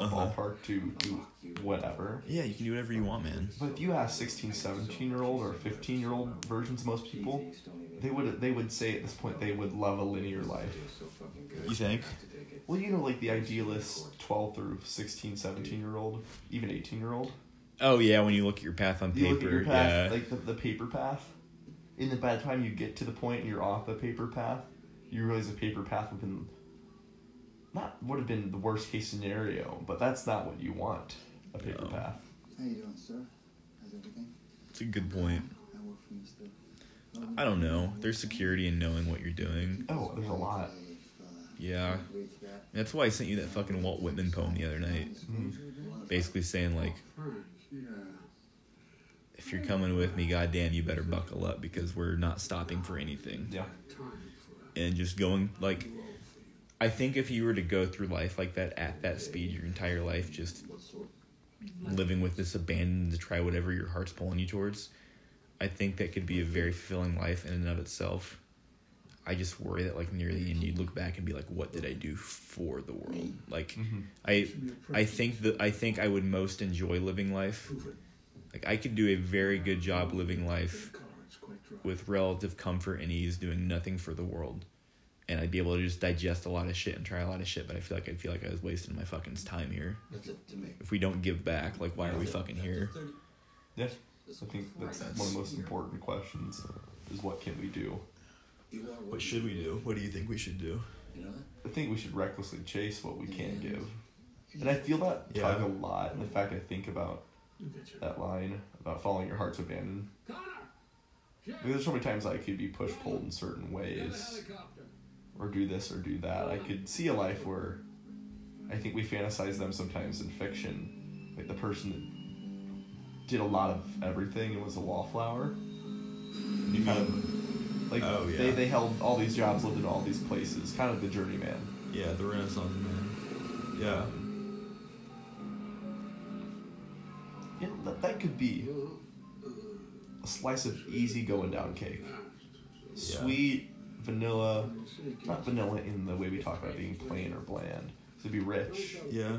a Uh-huh. ballpark to do whatever. Yeah, you can do whatever you want, man. But if you ask 16, 17 year old or 15 year old versions of most people, they would they would say at this point they would love a linear life. You think? Well, you know, like the idealist 12 through 16, 17 year old, even 18 year old. Oh yeah, when you look at your path on You paper, look at your path, yeah. like the, the paper path. And the by the time you get to the point and you're off the paper path, you realize the paper path would have been not would have been the worst case scenario, but that's not what you want. A paper No. path. How you doing, sir? How's everything? It's a good point. I work for Mr. I don't know. There's security in knowing what you're doing. Oh, there's a lot. Yeah. That's why I sent you that fucking Walt Whitman poem the other night. Hmm. Basically saying like, if you're coming with me, goddamn, you better buckle up because we're not stopping for anything. Yeah. And just going like, I think if you were to go through life like that at that speed your entire life, just living with this abandon to try whatever your heart's pulling you towards, I think that could be a very fulfilling life in and of itself. I just worry that like near the end you'd look back and be like, what did I do for the world? Like, Mhm. I I think that I think I would most enjoy living life. Like I could do a very good job living life with relative comfort and ease, doing nothing for the world, and I'd be able to just digest a lot of shit and try a lot of shit. But I feel like I'd feel like I was wasting my fucking time here. If we don't give back, like why are we fucking here? Yeah. I think that's one of the most important questions is what can we do? What should we do? What do you think we should do? I think we should recklessly chase what we can't give. And I feel that Yeah. tug a lot. In fact, I think about that line about following your heart's abandoned. I mean, there's so many times I could be push pulled in certain ways, or do this or do that. I could see a life where I think we fantasize them sometimes in fiction, like the person that did a lot of everything and was a wallflower. You kind of like Oh, they yeah. they held all these jobs, lived in all these places, kind of the journeyman. Yeah, the Renaissance man. Yeah. Yeah, that, that could be a slice of easy going down cake. Sweet, vanilla, not vanilla in the way we talk about being plain or bland. To be rich, Yeah.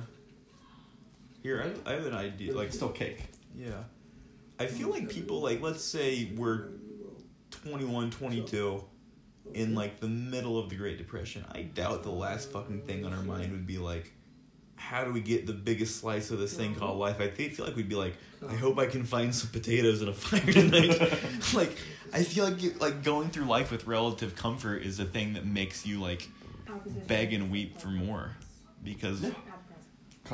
Here, I, I have an idea. Like, like still cake. yeah. I feel like people, like, let's say we're 21, 22, in, like, the middle of the Great Depression. I doubt the last fucking thing on our mind would be, like, how do we get the biggest slice of this thing called mm-hmm. life? I feel like we'd be like, oh. I hope I can find some potatoes and a fire tonight. like, I feel like you, like going through life with relative comfort is a thing that makes you like beg and weep for more, because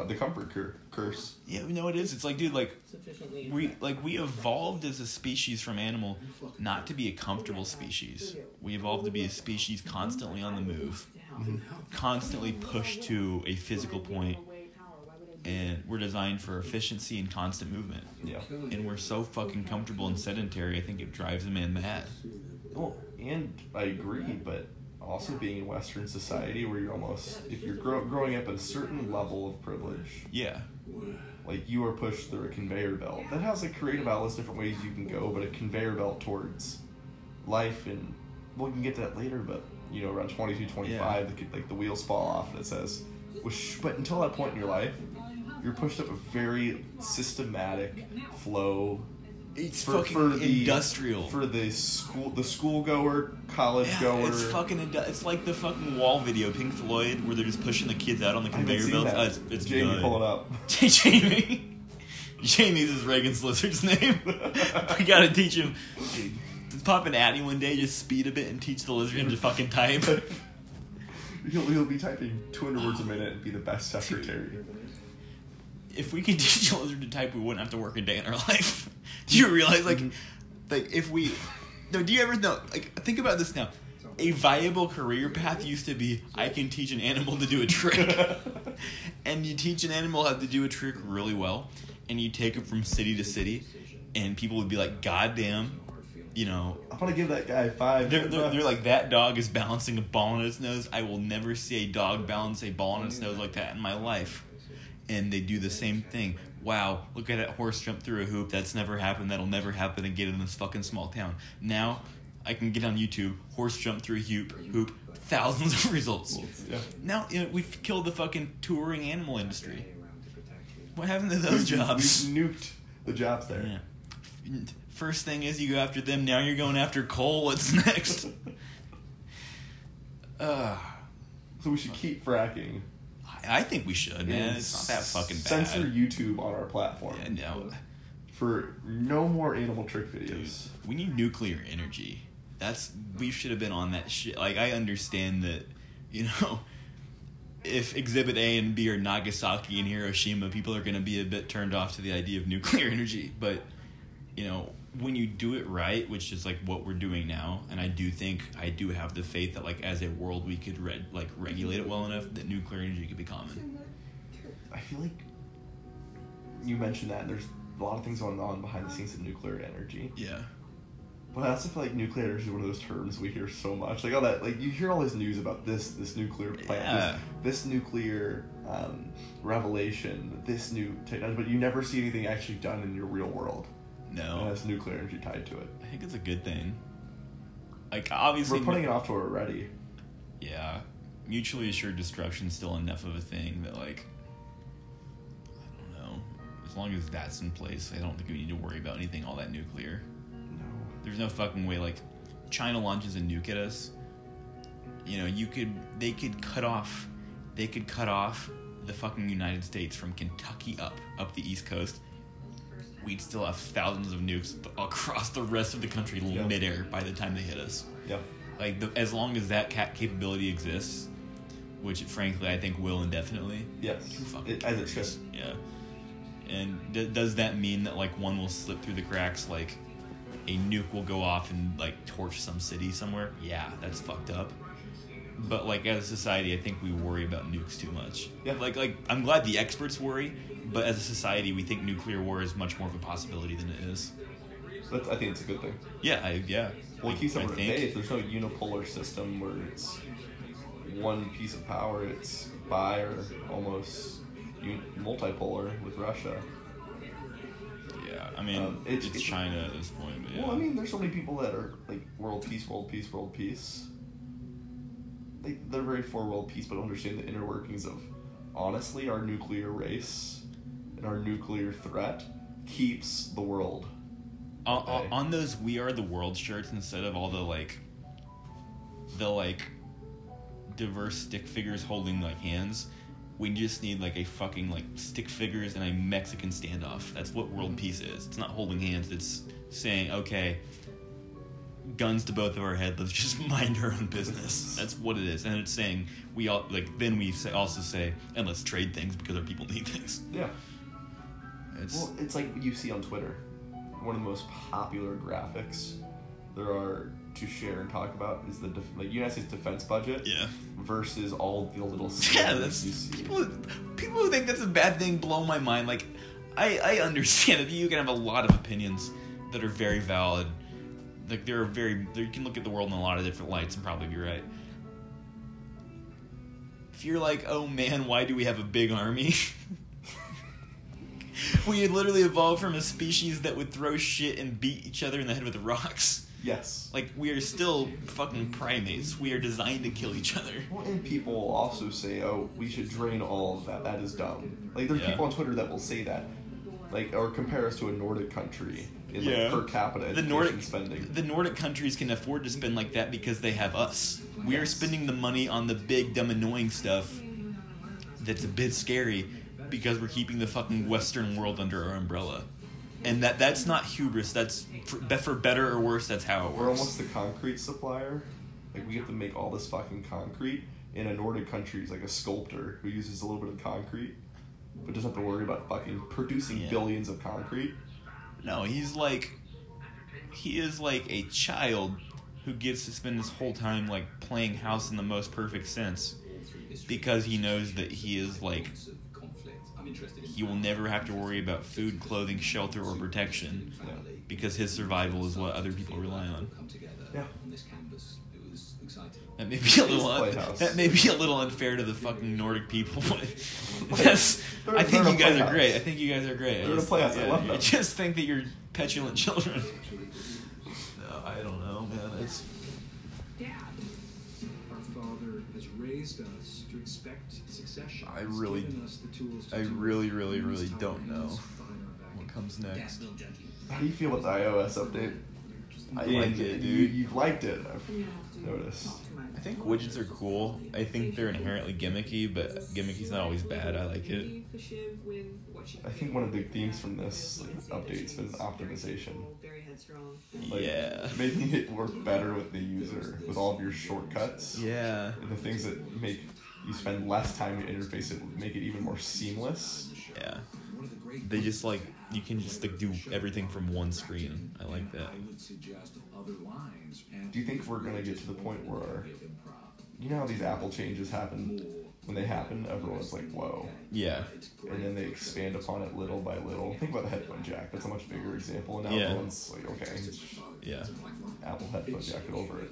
The comfort cur- curse. yeah, no, it is. It's like, dude, like we like we evolved as a species from animal not to be a comfortable species. We evolved to be a species constantly on the move, constantly pushed to a physical point, and we're designed for efficiency and constant movement. Yeah. And we're so fucking comfortable and sedentary. I think it drives a man mad. Well, and I agree, but also being in Western society where you're almost, if you're grow- growing up at a certain level of privilege, Yeah, like you are pushed through a conveyor belt that has like creative outlets, different ways you can go, but a conveyor belt towards life and we can get to that later, but you know, around 22, 25, the, like the wheels fall off and it says, which, but until that point in your life, you're pushed up a very systematic flow it's For- fucking for the- industrial. for the school, the school goer, college Yeah, goer. it's fucking. indu- It's like the fucking wall video, Pink Floyd, where they're just pushing the kids out on the conveyor belts. Oh, it's, it's Jamie, good. pull it up. Jamie. Jamie's is Reagan's lizard's name. we gotta teach him. Pop an Addy one day, just speed a bit and teach the lizard to fucking type. He'll, he'll be typing 200 words a minute and be the best secretary. if we could teach a lizard to type, we wouldn't have to work a day in our life. do you realize, like, mm-hmm. like if we, no, do you ever know? Like, think about this now. A viable career path used to be I can teach an animal to do a trick, and you teach an animal how to do a trick really well, and you take it from city to city, and people would be like, "God damn." You know, I'm gonna give that guy five. they're, they're, they're like that dog is balancing a ball on its nose. I will never see a dog balance a ball on its nose like that in my life. And they do the same thing. Wow, look at that horse jump through a hoop. That's never happened. That'll never happen again in this fucking small town. Now, I can get on YouTube. Horse jump through a hoop. Hoop. Thousands of results. Yeah. Now you know, we've killed the fucking touring animal industry. What happened to those jobs? We've nuked the jobs there. Yeah. First thing is you go after them. Now you're going after coal. What's next? uh, So we should keep fracking. I, I think we should, man. It's not that fucking bad. Censor YouTube on our platform Yeah, no. for no more animal trick videos. We need nuclear energy. That's we should have been on that shit. Like I understand that, you know, if Exhibit A and B are Nagasaki and Hiroshima, people are going to be a bit turned off to the idea of nuclear energy. But you know, when you do it right, which is like what we're doing now, and I do think I do have the faith that like as a world we could red like regulate it well enough that nuclear energy could be common. I feel like you mentioned that there's a lot of things going on behind the scenes of nuclear energy. Yeah. But I also feel like nuclear energy is one of those terms we hear so much. Like all that, like you hear all this news about this, this nuclear plant, Yeah. this, this nuclear um, revelation, this new technology, but you never see anything actually done in your real world No. has nuclear energy tied to it. I think it's a good thing. Like obviously We're putting it off to already. Yeah, mutually assured destruction's still enough of a thing that like I don't know. As long as that's in place, I don't think we need to worry about anything all that nuclear. No. There's no fucking way like China launches a nuke at us. You know, you could they could cut off they could cut off the fucking United States from Kentucky up up the East Coast. We'd still have thousands of nukes across the rest of the country Yeah. midair by the time they hit us Yep. like the, as long as that cap capability exists, which frankly I think will indefinitely. Yes. It, as it should. Yeah. And d- does that mean that like one will slip through the cracks, like a nuke will go off and like torch some city somewhere? Yeah, that's fucked up. But like as a society, I think we worry about nukes too much. Yeah. Like like I'm glad the experts worry, but as a society, we think nuclear war is much more of a possibility than it is. That's, I think it's a good thing. Yeah, I, yeah. Well, it keeps them at bay. If there's no unipolar system where it's one piece of power, it's bi or almost un- multipolar with Russia. Yeah, I mean, Um, it's- it's, it's- China at this point. But yeah. Well, I mean, there's so many people that are like world peace, world peace, world peace. They, they're very for world peace, but don't understand the inner workings of honestly our nuclear race and our nuclear threat keeps the world. Okay. on those "We Are the World" shirts, instead of all the like, the like, diverse stick figures holding like hands, we just need like a fucking like stick figures and a Mexican standoff. That's what world peace is. It's not holding hands. It's saying, okay, guns to both of our head. Let's just mind our own business. That's what it is. And it's saying we all like. Then we say, also say, and let's trade things because our people need things. Yeah. It's Well, it's like what you see on Twitter. One of the most popular graphics there are to share and talk about is the def- like United States defense budget yeah. versus all the little Yeah, that's you see. people. People who think that's a bad thing blow my mind. Like, I I understand that you can have a lot of opinions that are very valid. Like, there are very there, you can look at the world in a lot of different lights and probably be right. If you're like, oh man, why do we have a big army? we had literally evolved from a species that would throw shit and beat each other in the head with rocks. Yes. Like, we are still fucking primates. We are designed to kill each other. Well, and people will also say, "Oh, we should drain all of that. That is dumb." Like there's Yeah. people on Twitter that will say that, like or compare us to a Nordic country in Yeah. like per capita the Nordic spending. The Nordic countries can afford to spend like that because they have us. We are spending the money on the big, dumb, annoying stuff that's a bit scary because we're keeping the fucking Western world under our umbrella. And that that's not hubris. That's for, that for better or worse. That's how it works. We're almost the concrete supplier. Like we have to make all this fucking concrete. In a Nordic country, he's like a sculptor who uses a little bit of concrete, but doesn't have to worry about fucking producing Yeah. billions of concrete. No, he's like he is like a child who gets to spend his whole time like playing house in the most perfect sense because he knows that he is like he will never have to worry about food, clothing, shelter, or protection because his survival is what other people rely on. Yeah. That may be a little un- that may be a little unfair to the fucking Nordic people, but that's. I think you in a guys are great. I think you guys are great. I They're in a just- playhouse. I yeah, love I just think that you're petulant children. No, I don't know, man. It's Dad. Our Father has raised us to expect success. I really, I really, really, really don't know what comes next. How do you feel with the iOS update? I You- like it, You, dude. you've liked it. I've noticed. I think widgets are cool. I think they're inherently gimmicky, but gimmicky's not always bad. I like it. I think one of the themes from this like, update's been optimization. Like, Yeah. Making it work better with the user, with all of your shortcuts. Yeah. And the things that make you spend less time to interface it, make it even more seamless. Yeah. They just like you can just like do everything from one screen. I like that. Do you think we're gonna get to the point where, you know how these Apple changes happen? When they happen, everyone's like, whoa. Yeah. And then they expand upon it little by little. Think about the headphone jack. That's a much bigger example. And now Yeah. everyone's like, okay, Yeah. Apple headphone jack it over it.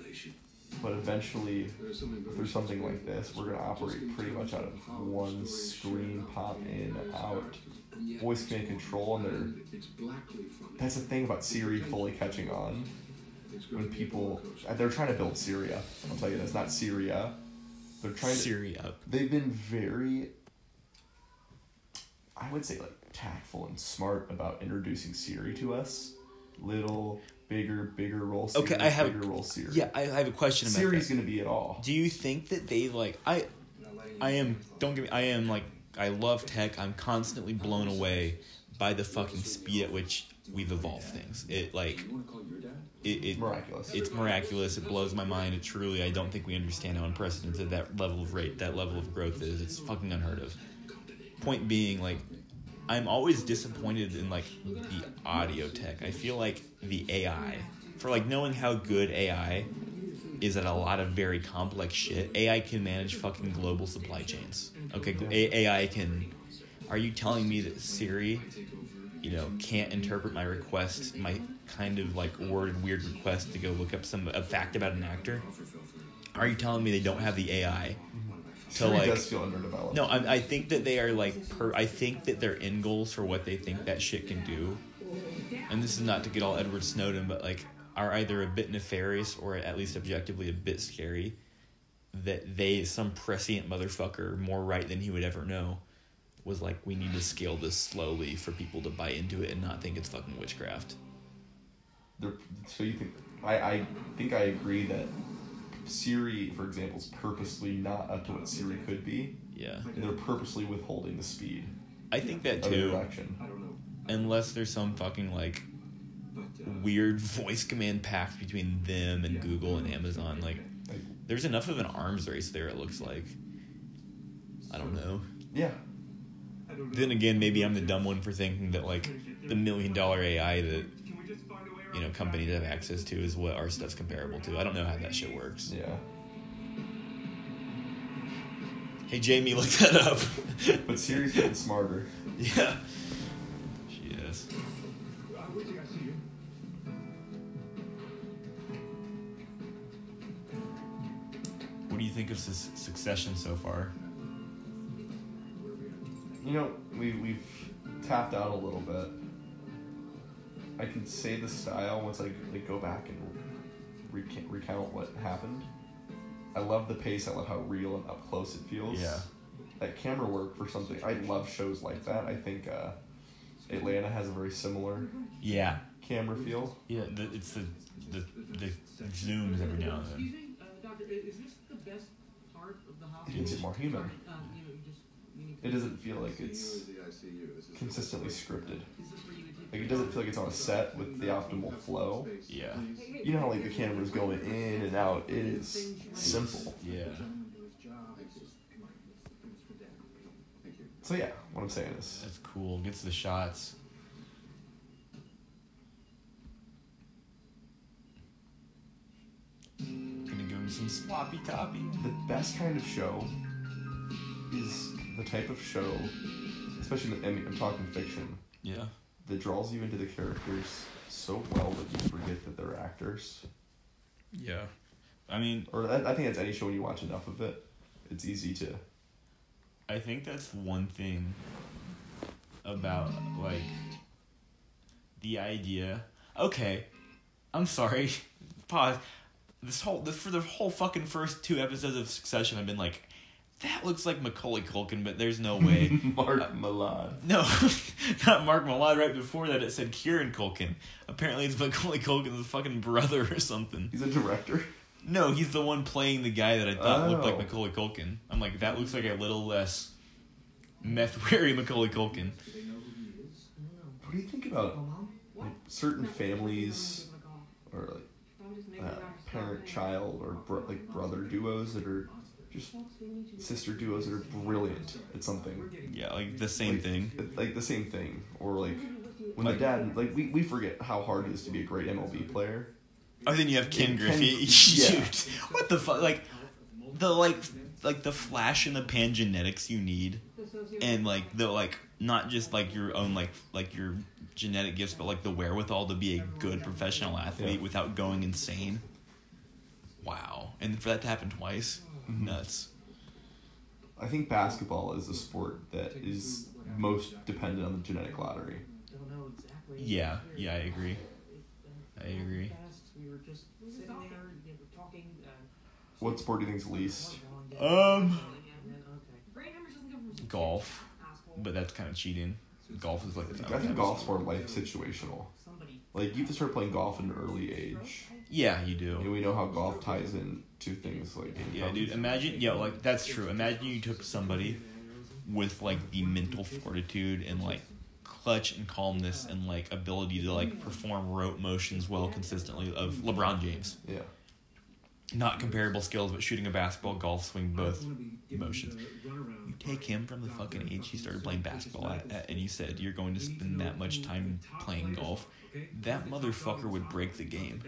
But eventually, through something like this, we're gonna operate pretty much out of one screen, pop in, out, voice command control, and they're. That's the thing about Siri fully catching on. When people, they're trying to build Syria. I'll tell you, that's not Syria. They're trying to. Siri up. They've been very, I would say, like tactful and smart about introducing Siri to us. Little, bigger, bigger role. Siri, Okay, I have- bigger role Siri. Yeah, I, I have a question about Siri's that. gonna be it all. Do you think that they like I I am don't get me I am like I love tech. I'm constantly blown away by the fucking speed at which we've evolved things. It like it, it Miraculous. It's miraculous. It blows my mind. It truly I don't think we understand how unprecedented that level of rate, that level of growth is. It's fucking unheard of. Point being like I'm always disappointed in like the audio tech. I feel like the AI for like knowing how good AI is at a lot of very complex shit. AI can manage fucking global supply chains. Okay, A- AI can. Are you telling me that Siri, you know, can't interpret my request, my kind of like worded weird request to go look up some a fact about an actor? Are you telling me they don't have the AI to like? does feel underdeveloped. No, I, I think that they are like per. I think that their end goals for what they think that shit can do, and this is not to get all Edward Snowden, but like are either a bit nefarious or at least objectively a bit scary. That they, some prescient motherfucker, more right than he would ever know, was like, we need to scale this slowly for people to buy into it and not think it's fucking witchcraft. They're, so you think? I I think I agree that Siri, for example, is purposely not up to what Siri could be. Yeah, And they're purposely withholding the speed I think that of the too. direction. Unless there's some fucking like weird voice command pact between them and Google and Amazon. Like, Like, there's enough of an arms race there. It looks like. I don't know. yeah, Then again, maybe I'm the dumb one for thinking that like the million dollar AI that you know companies have access to is what our stuff's comparable to. I don't know how that shit works. yeah. Hey Jamie, look that up. But Siri's getting smarter. yeah, she is. What do you think of Su- Succession so far? You know, we we've tapped out a little bit. I can say the style once I like go back and recount, recount what happened. I love the pace. I love how real and up close it feels. Yeah. That camera work for something. I love shows like that. I think uh, Atlanta has a very similar Yeah, camera feel. yeah. The, it's the, the the zooms every now and then. you think, uh, Doctor, is this the best part of the It hospital? makes it more human. Um, you know, you just, you need to- It doesn't feel like it's consistently scripted. Is this where you would take Like it doesn't feel like it's on a set with the optimal flow. Yeah, You know how like the camera's going in and out. It is simple. yeah. So yeah, what I'm saying is, That's cool. Gets the shots. Gonna go into some sloppy toppy. the best kind of show is the type of show, especially I mean, I'm talking fiction, Yeah. that draws you into the characters so well that you forget that they're actors. Yeah. I mean, Or I, I think that's any show when you watch enough of it, it's easy to. I think that's one thing about like the idea. Okay, I'm sorry. Pause. This whole this, for the whole fucking first two episodes of Succession, I've been like, that looks like Macaulay Culkin, but there's no way. Mark Milad. no, not Mark Malad. Right before that, it said Kieran Culkin. Apparently, it's Macaulay Culkin's fucking brother or something. He's a director. No, he's the one playing the guy that I thought looked like Oh. Macaulay Culkin. I'm like, that looks like a little less meth weary Macaulay Culkin. What do you think about like certain families or like uh, parent-child or bro- like brother duos that are just sister duos that are brilliant at something? Yeah, like the same Like- thing. Like the same thing, or like when the dad like we, we forget how hard it is to be a great MLB player. Oh, then you have Ken Ken- Griffey. yeah. Shoot, what the fuck? Like the like like the flash and the pan genetics you need, and like the like not just like your own like like your genetic gifts, but like the wherewithal to be a good professional athlete Yeah. without going insane. Wow, and for that to happen twice, Mm-hmm. nuts. I think basketball is a sport that is most dependent on the genetic lottery. Yeah, yeah, I agree. I agree. We were just sitting there, you know, talking. Uh, What sport do you think is least? Um, Brain hemorrhage doesn't come from golf, but that's kind of cheating. Golf is like its own I think golf's more life situational. Like you have to start playing golf at an early age. Yeah, you do. And we know how golf ties in to things like. Yeah, dude. Imagine, yeah, like that's true. Imagine you took somebody with like the mental fortitude and like clutch and calmness and like ability to like perform rote motions well consistently of LeBron James. Yeah. Not comparable skills, but shooting a basketball, golf swing, both motions. You take him from the fucking age he started playing basketball at, at and you said you're going to spend that much time playing golf. That motherfucker would break the game.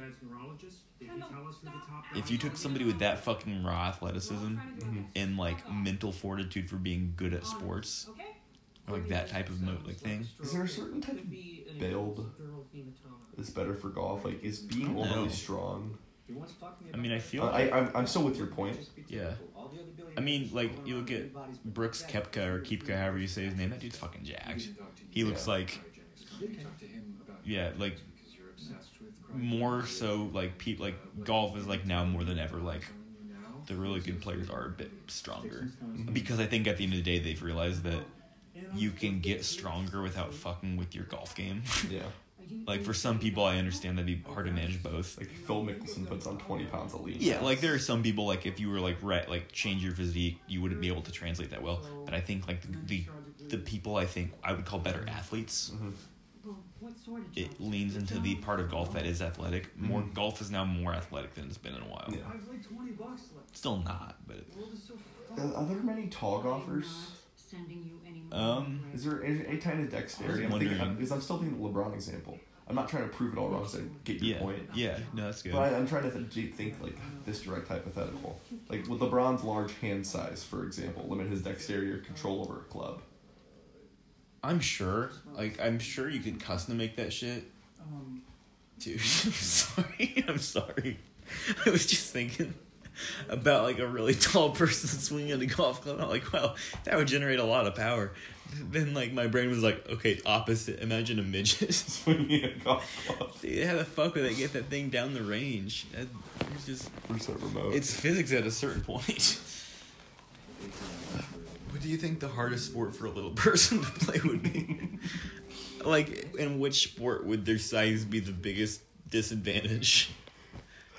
If you took somebody with that fucking raw athleticism and like mental fortitude for being good at sports, or like that type of mo- like thing, Is there a certain type of build that's better for golf? Like, is being No. overly strong? I mean, I feel Uh, like I, I'm, I'm still with your point. yeah. I mean, like you look at Brooks Koepka or Keepka, however you say his name. That dude's fucking jacked. He looks Yeah. like yeah, like more so like peop like golf is like now more than ever like the really good players are a bit stronger because I think at the end of the day they've realized that you can get stronger without fucking with your golf game. Yeah. like for some people, I understand that'd be hard to manage both. Like Phil Mickelson puts on 20 pounds of lean. Yeah, like there are some people like if you were like right like change your physique, you wouldn't be able to translate that well. But I think like the the, the people I think I would call better athletes, it leans into the part of golf that is athletic. More Mhm. golf is now more athletic than it's been in a while. Yeah. Still not, but Are are there many tall golfers? Um, Is there any, any kind of dexterity? I'm wondering. thinking, because I'm still thinking the LeBron example. I'm not trying to prove it all wrong, so I get your yeah, point. yeah, no, that's good. But I, I'm trying to th- think like this direct hypothetical. Like with LeBron's large hand size, for example, limit his dexterity or control over a club. I'm sure, like I'm sure you could custom make that shit. Dude, I'm sorry. I'm sorry. I was just thinking about like a really tall person swinging a golf club. I'm like, wow, that would generate a lot of power. Then like my brain was like, okay, opposite. Imagine a midget. Swinging a golf club. Dude, how the fuck would they get that thing down the range? That, it's just remote. it's physics at a certain point. What do you think the hardest sport for a little person to play would be? like, in which sport would their size be the biggest disadvantage?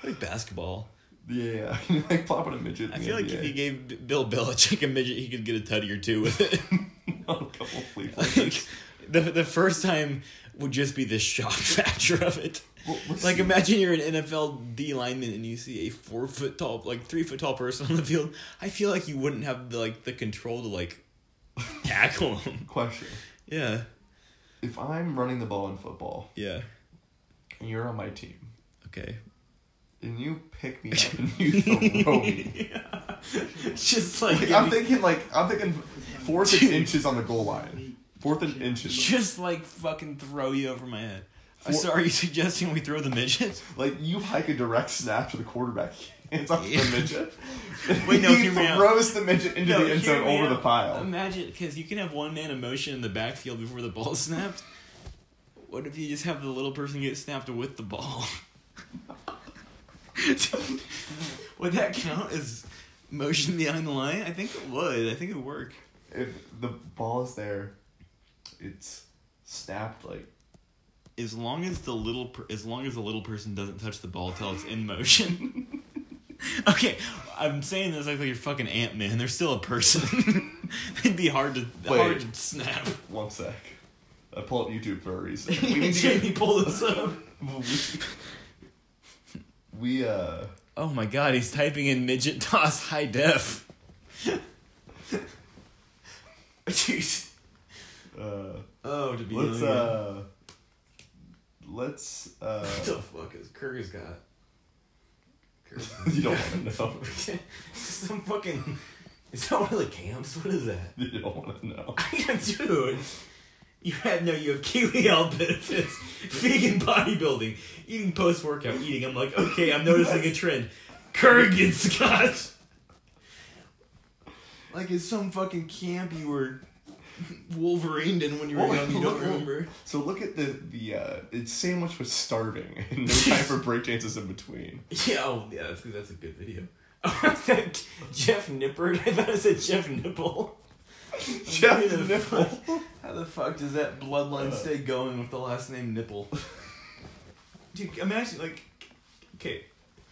Like basketball. Yeah, like plopping a midget. I feel like NBA. if you gave Bill Belichick a midget, he could get a tutty or two with it. on a couple of flea like, the the first time would just be the shock factor of it. Well, Like see. imagine you're an NFL D lineman and you see a four foot tall, like three foot tall person on the field. I feel like you wouldn't have the like the control to like tackle him. Question: Yeah, If I'm running the ball in football yeah. and you're on my team, Okay. And you pick me up and you throw me, It's just like like, I'm thinking like I'm thinking fourth and inches on the goal line, fourth and inches. just like fucking throw you over my head. For- so are you suggesting we throw the midget? Like you hike a direct snap to the quarterback, hands off Yeah. the midget. Wait, no, he out. throws the midget into the end zone over the pile. Imagine, because you can have one man in motion in the backfield before the ball snapped. What if you just have the little person get snapped with the ball? Would that count as motion behind the line? I think it would. I think it would work. If the ball is there, it's snapped like As long as the little per- as long as the little person doesn't touch the ball till it's in motion. okay, I'm saying this like you're fucking Ant Man. They're still a person. It'd be hard to hard Wait. to snap. one sec. I pull up YouTube for a reason. We We need to get pull this up. We uh Oh my god, he's typing in midget toss high def. Jeez. uh Oh, to be let's uh let's uh What the fuck is Kurg's got? you don't want to know. Some fucking. Is that one of the camps? What is that? You don't want to know. I dude, you have no. You have Kiwi health benefits, vegan bodybuilding, eating post workout, eating. I'm like, okay, I'm noticing a trend. Kurgan Scott. Like it's some fucking camp you were Wolverined in when you were Oh, young. You don't remember. So look at the the uh it's sandwiched with starving and no time for break chances in between. Yeah, oh, yeah, that's that's a good video. I said Jeff Nippard. I thought I said Jeff Nipple. Jeff the Nipple. fuck- How the fuck does that bloodline Uh. stay going with the last name Nipple? Dude, imagine like, okay,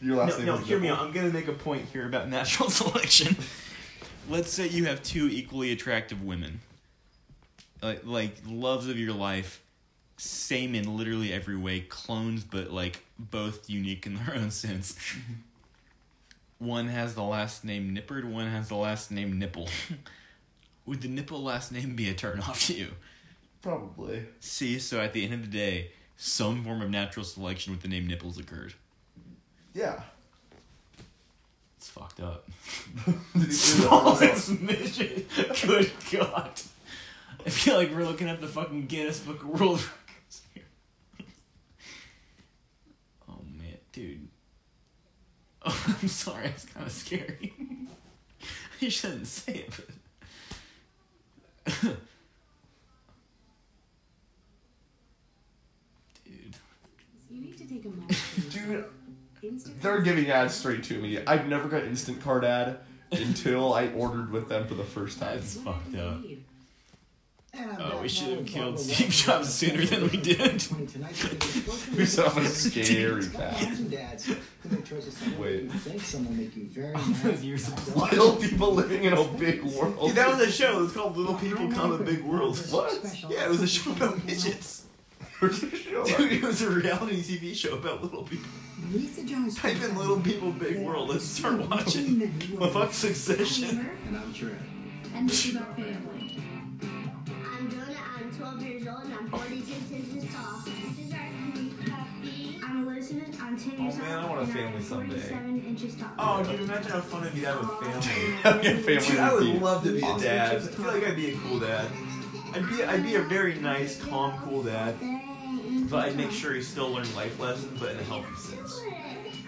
Your last no, name no, is hear me out. I'm gonna make a point here about natural selection. Let's say you have two equally attractive women, like like loves of your life, same in literally every way, clones, but like both unique in their own sense. one has the last name Nippard, one has the last name Nipple. Would the Nipple last name be a turnoff to you? Probably. See, so at the end of the day, some form of natural selection with the name Nipples occurred. Yeah. It's fucked up. Did you see that also? Smallest midget. Good God. I feel like we're looking at the fucking Guinness Book of World Records here. Oh man, dude. Oh, I'm sorry, it's kind of scary. you shouldn't say it, but. Dude. You need to take a moment. Dude, they're giving ads straight to me. I've never got Instacart ad until I ordered with them for the first time. That's fucked up. Need. Oh, we should have killed Steve Jobs sooner than we did. We set up a scary path. Wait. Years of Little people living in a big world. Dude, that was a show. It was called Little People Come a Big World. What? Yeah, it was a show about midgets. Where's the show? Dude, it was a reality TV show about little people. Type in Little People Big World and start watching. Well, fuck Succession. And I'm Trey. And Elizabeth. I'm 10 years Oh, man, I old. want a and family I'm someday. 47 inches tall. Oh, dude, imagine how fun it'd be to have a family. Having family Dude, I would would be love to be a dad. I feel like I'd be a cool dad. I'd be, I'd be a very nice, calm, cool dad. But I'd make sure he still learned life lessons, but in a healthy sense.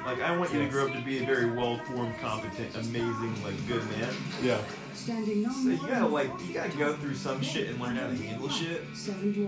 Like, I want you to grow up to be a very well-formed, competent, amazing, like, good man. Yeah. So you gotta, like, you gotta go through some shit and learn how to handle shit.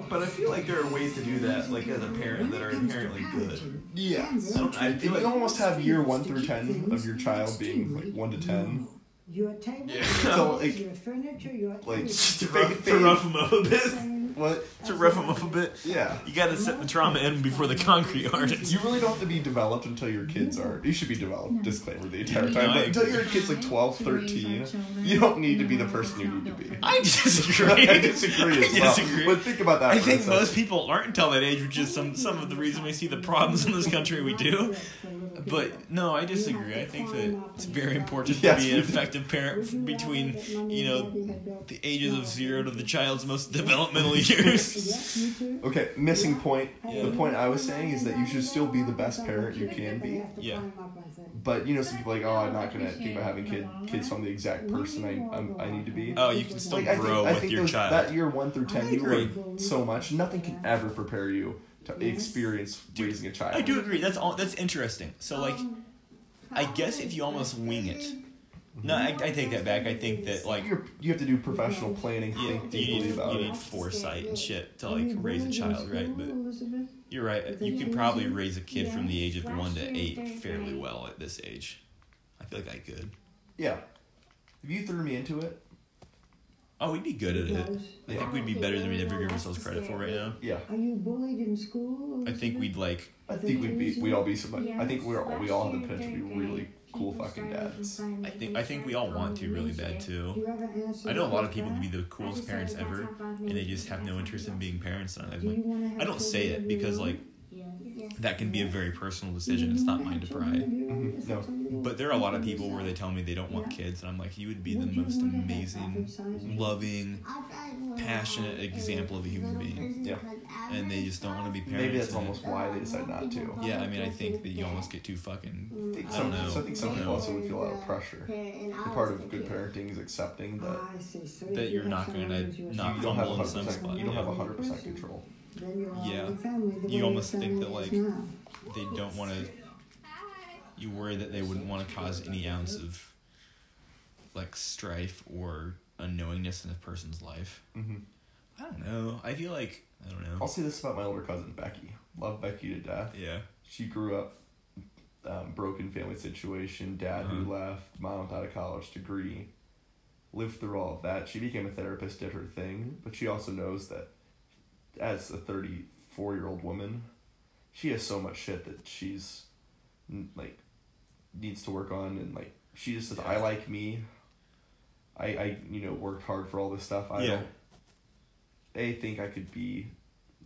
But I feel like there are ways to do that, like, as a parent, that are inherently good. Yeah. I, don't, I feel You like... can almost have year one through ten of your child being like one to ten. Your table, Yeah. So, like- your furniture, your like, to, to rough him up a bit. What? To rough him up a bit. Yeah. You gotta set the trauma in before the concrete artist. You really don't have to be developed until your kids are. You should be developed. Disclaimer the entire No, time. But until your kid's like 12, 13, you don't need to be the person you need to be. I disagree. I disagree as I well. disagree. But think about that. I think most people aren't until that age, which is some some of the reason we see the problems in this country we do. But no, I disagree. I think that it's very important to be an effective parent between, you know, the ages of zero to the child's most developmental years. Okay, missing point. Yeah. The point I was saying is that you should still be the best parent you can be. Yeah. But you know, some people are like, oh, I'm not gonna think about having kid kids from the exact person I I'm, I need to be. Oh, you can still Like, I think, grow I with think your those, child. that year one through ten, you learn so much. Nothing can ever prepare you to experience raising a child. I do agree. That's all. That's interesting. So like, I guess if you almost wing it. No, I, I take that back. I think that like You're, you have to do professional planning, you, think you deeply need, about you it. need foresight and shit to like raise a child, right? But you're right. You can probably raise a kid from the age of one to eight fairly well at this age. I feel like I could. Yeah. If you threw me into it, Oh, we'd be good at it. Because I think we'd be better than we'd ever give ourselves credit for right now. yeah. Are you bullied in school? I think we'd like. I think we'd be we'd all be somebody. I think we're all, we all have the potential to be really cool fucking dads. I think I think we all want to really bad too. You ever answer I know a lot of people would be the coolest parents ever, and they just have no interest in being parents. And I'm Do you like, wanna have I don't say it of your because own? like that can be a very personal decision. It's not mine to pry. of your own? Mhm, Is no. that something you But there are a lot of people where they tell me they don't want kids, and I'm like, you would be the most amazing, loving, passionate example of a human being. Yeah. and they just don't want to be parents. Maybe that's almost why they decide not to. Yeah, I mean, I think that you almost get too fucking. I think I some, don't know. I think some people also would feel a lot of pressure. And part of good parenting is accepting that I see. So That you you're not gonna not you don't have in some spot, you don't have yeah. 100% control. Then you're all Yeah. in family the You almost think that, like, now. They don't want to. You worry that they wouldn't want to cause any ounce of, like, strife or unknowingness in a person's life. hmm I don't know. I feel like I don't know. I'll say this about my older cousin Becky. Love Becky to death. Yeah. She grew up um, broken family situation, dad who Uh-huh. left, mom without a college degree. Lived through all of that. She became a therapist, did her thing, but she also knows that as a 34 year old woman, she has so much shit that she's like needs to work on and like she just says I like me. I I you know worked hard for all this stuff. I Yeah. don't a think I could be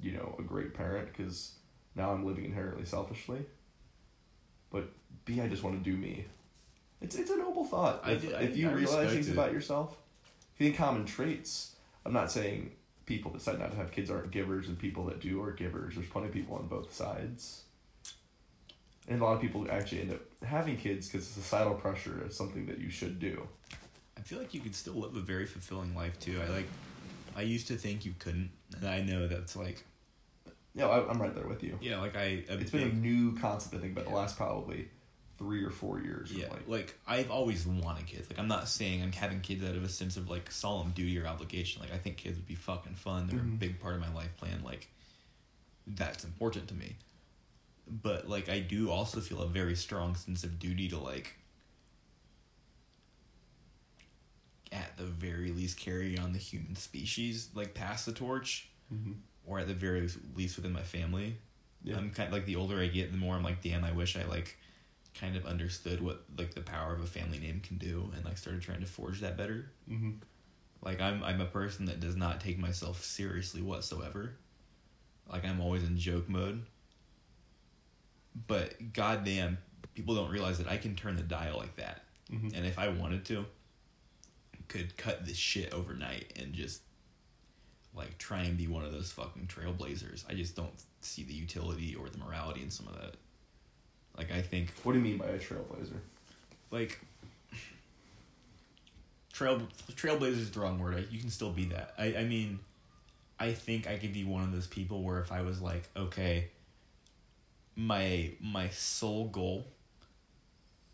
you know a great parent because now I'm living inherently selfishly. But B I just want to do me. It's it's a noble thought. I If, do- I- if you I realize things it. about yourself, if you think common traits. I'm not saying people that decide not to have kids aren't givers and people that do are givers. There's plenty of people on both sides. And a lot of people actually end up having kids because societal pressure is something that you should do. I feel like you could still live a very fulfilling life too. I like. I used to think you couldn't, and I know that's like. No, I, I'm right there with you. Yeah, like I. It's been a new concept, I think, about Yeah. the last probably three or four years. Yeah, Like, like I've always wanted kids. Like I'm not saying I'm having kids out of a sense of like solemn duty or obligation. Like I think kids would be fucking fun. They're Mhm. a big part of my life plan. Like that's important to me. But like I do also feel a very strong sense of duty to like at the very least carry on the human species, like pass the torch, Mhm. or at the very least within my family. Yeah. I'm kind of like the older I get, the more I'm like, damn, I wish I like kind of understood what like the power of a family name can do, and like started trying to forge that better. hmm Like I'm I'm a person that does not take myself seriously whatsoever. Like I'm always in joke mode. But goddamn, people don't realize that I can turn the dial like that. hmm And if I wanted to, could cut this shit overnight and just like try and be one of those fucking trailblazers. I just don't see the utility or the morality in some of that. Like I think What do you mean by a trailblazer? like trail trailblazer is the wrong word. You can still be that. I I mean, I think I could be one of those people where if I was like, okay, my my sole goal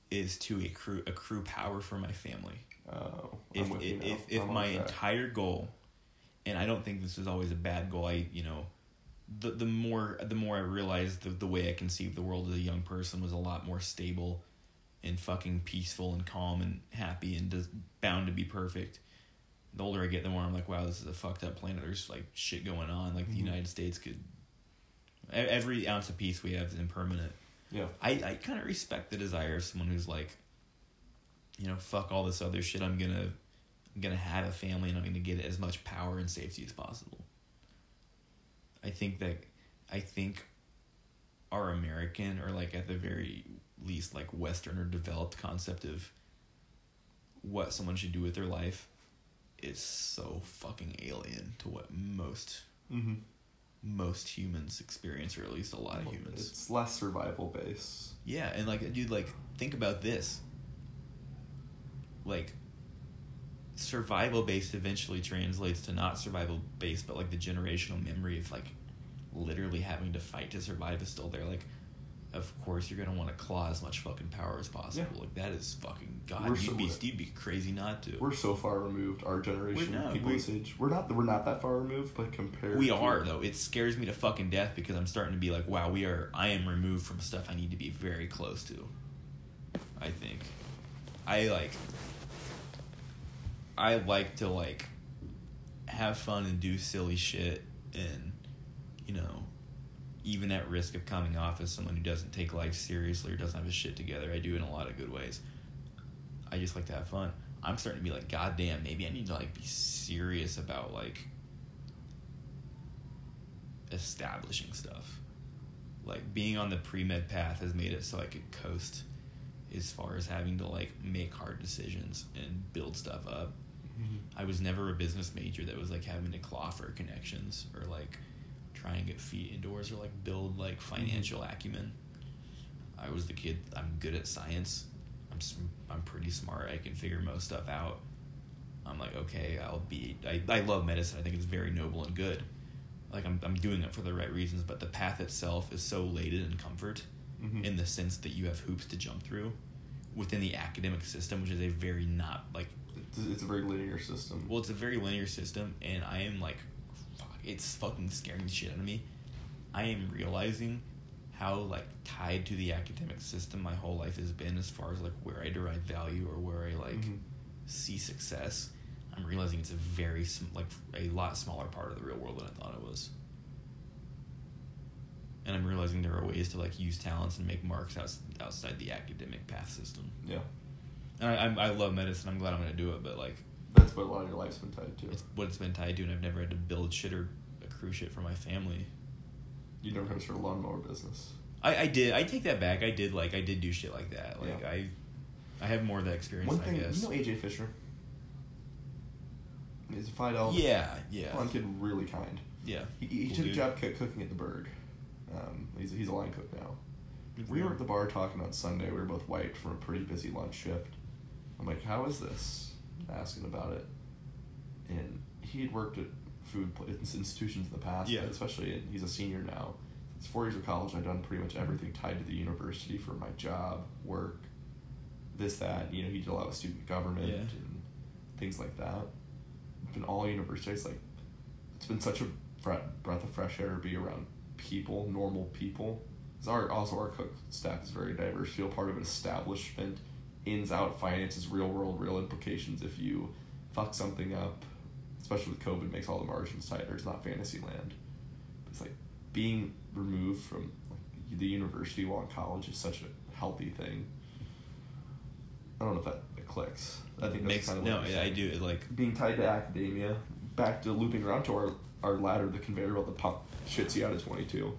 is to accrue accrue power for my family. Oh, If if if, if my entire goal, and I don't think this is always a bad goal. I you know. The, the more the more I realized the, the way I conceived the world as a young person was a lot more stable and fucking peaceful and calm and happy and just bound to be perfect. The older I get, the more I'm like, wow, this is a fucked up planet. There's like shit going on. Like the Mhm. United States could. Every ounce of peace we have is impermanent. yeah, I, I kind of respect the desire of someone who's like, you know, fuck all this other shit. I'm gonna, I'm gonna have a family and I'm gonna get as much power and safety as possible. I think that, I think, our American or like at the very least like Western or developed concept of what someone should do with their life is so fucking alien to what most mm-hmm. most humans experience, or at least a lot of humans. It's less survival base. Yeah, and like, dude, like, think about this. Like, survival based eventually translates to not survival based, but like the generational memory of like literally having to fight to survive is still there. Like, of course, you're gonna want to claw as much fucking power as possible. Yeah. Like, that is fucking god. We're You'd so- be you'd be crazy not to. We're so far removed. Our generation, We're not, people we- this age, we're not. We're not that far removed, but compared, We to, are though. It scares me to fucking death because I'm starting to be like, wow, we are. I am removed from stuff I need to be very close to. I think, I like, I like to like have fun and do silly shit and you know even at risk of coming off as someone who doesn't take life seriously or doesn't have his shit together, I do in a lot of good ways. I just like to have fun. I'm starting to be like, God damn, maybe I need to like be serious about like establishing stuff. Like being on the pre med path has made it so I could coast as far as having to like make hard decisions and build stuff up. I was never a business major that was like having to claw for connections or like try and get feet indoors or like build like financial acumen. I was the kid. I'm good at science. I'm I'm pretty smart. I can figure most stuff out. I'm like okay. I'll be. I I love medicine. I think it's very noble and good. Like I'm I'm doing it for the right reasons. But the path itself is so laden in comfort, Mhm. in the sense that you have hoops to jump through, within the academic system, which is a very not like It's, a very linear system. well, it's a very linear system, and I am like, fuck, it's fucking scaring the shit out of me. I am realizing how like tied to the academic system my whole life has been, as far as like where I derive value or where I like Mhm. see success. I'm realizing it's a very sm- like a lot smaller part of the real world than I thought it was. And I'm realizing there are ways to like use talents and make marks outs- outside the academic path system. yeah, And I, I, I love medicine. I'm glad I'm gonna do it, but like that's what a lot of your life's been tied to. it's what it's been tied to, and I've never had to build shit or accrue shit for my family. You never had to start a lawnmower business. I, I did. I take that back. I did like I did do shit like that. Like Yeah. I, I have more of that experience. One I thing, guess. you know AJ Fisher? He's a Phi Delt. yeah, yeah, One kid, really kind. yeah. He, he Cool took a job cook, cooking at the Berg. Um, he's, he's a line cook now. We were at the bar talking on Sunday. We were both wiped from a pretty busy lunch shift. I'm like, "How is this?" Asking about it, and he had worked at food institutions in the past. Yeah. especially in, he's a senior now. It's four years of college. I've done pretty much everything tied to the university for my job, work, this, that. You know, he did a lot of student government Yeah. and things like that. It's been all universities. Like, it's been such a breath of fresh air to be around people, normal people. our also our cook staff is very diverse. Feel part of an establishment, ins out finances, real world, real implications. If you fuck something up, especially with COVID, makes all the margins tighter. It's not fantasy land. It's like being removed from like, the university while in college is such a healthy thing. I don't know if that, clicks. I think that's makes kind of no. Yeah, I do. It, like being tied to academia, back to looping around to our, our ladder, the conveyor belt that pump shits you out at 22.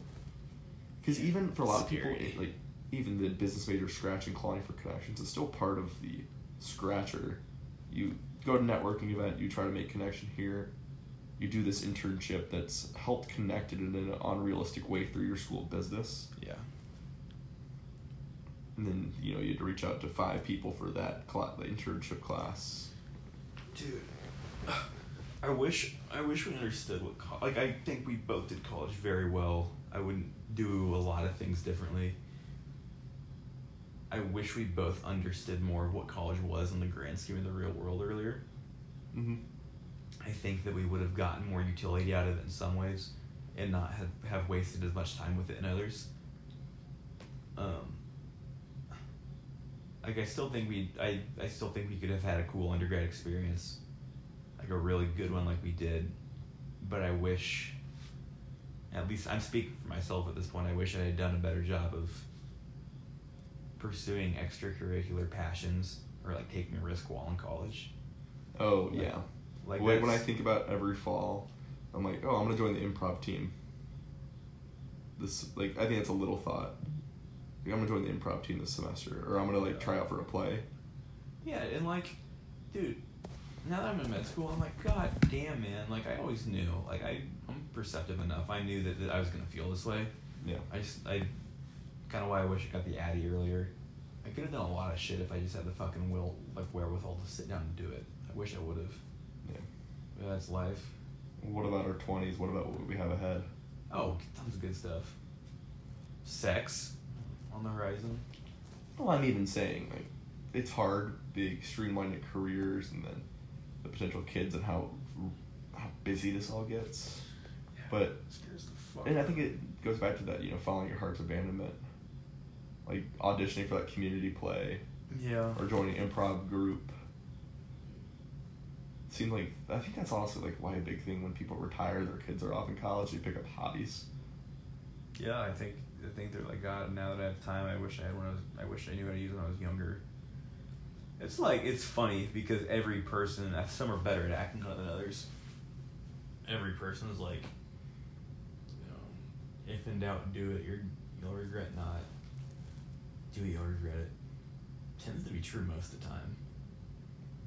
Because even for a lot of people, like even the business major scratching, and clawing for connections, is still part of the scratcher. You go to networking event, you try to make connection here. You do this internship that's helped connected in an unrealistic way through your school of business. yeah. And then, you know, you had to reach out to five people for that cla- the internship class. Dude, I wish I wish we understood what co- like I think we both did college very well. I wouldn't do a lot of things differently. I wish we both understood more of what college was in the grand scheme of the real world earlier. Mm-hmm. I think that we would have gotten more utility out of it in some ways, and not have have wasted as much time with it in others. Um, like I still think we I I still think we could have had a cool undergrad experience, like a really good one like we did, but I wish. At least I'm speaking for myself at this point. I wish I had done a better job of pursuing extracurricular passions or like taking a risk while in college. Oh, Like- yeah. Like when, when I think about every fall, I'm like, oh, I'm gonna join the improv team. This like I think it's a little thought. Like, I'm gonna join the improv team this semester, or I'm gonna like try out for a play. Yeah, and like, dude, now that I'm in med school, I'm like, god damn, man. Like, I always knew. Like, I, I'm perceptive enough. I knew that, that I was gonna feel this way. Yeah. I just, I, kind of why I wish I got the Addy earlier. I could have done a lot of shit if I just had the fucking will, like, wherewithal to sit down and do it. I wish I would have. Yeah. But that's life. What about our twenties? What about what we have ahead? Oh, tons of good stuff. Sex on the horizon. Well, I'm even saying like it's hard, big streamlining careers, and then the potential kids and how how busy this all gets. But Scares the fuck. and I think it goes back to that you know following your heart's abandonment, like auditioning for that community play Yeah. or joining improv group. It seemed like I think that's also like why a big thing when people retire, their kids are off in college, they pick up hobbies. Yeah, I think I think they're like God. Now that I have time, I wish I had when I was. I wish I knew how to use it when I was younger. It's like it's funny because every person, uh, some are better at acting than others. Every person is like, you know, if in doubt, do it. You're you'll regret not. Do you'll regret it. Tends to be true most of the time.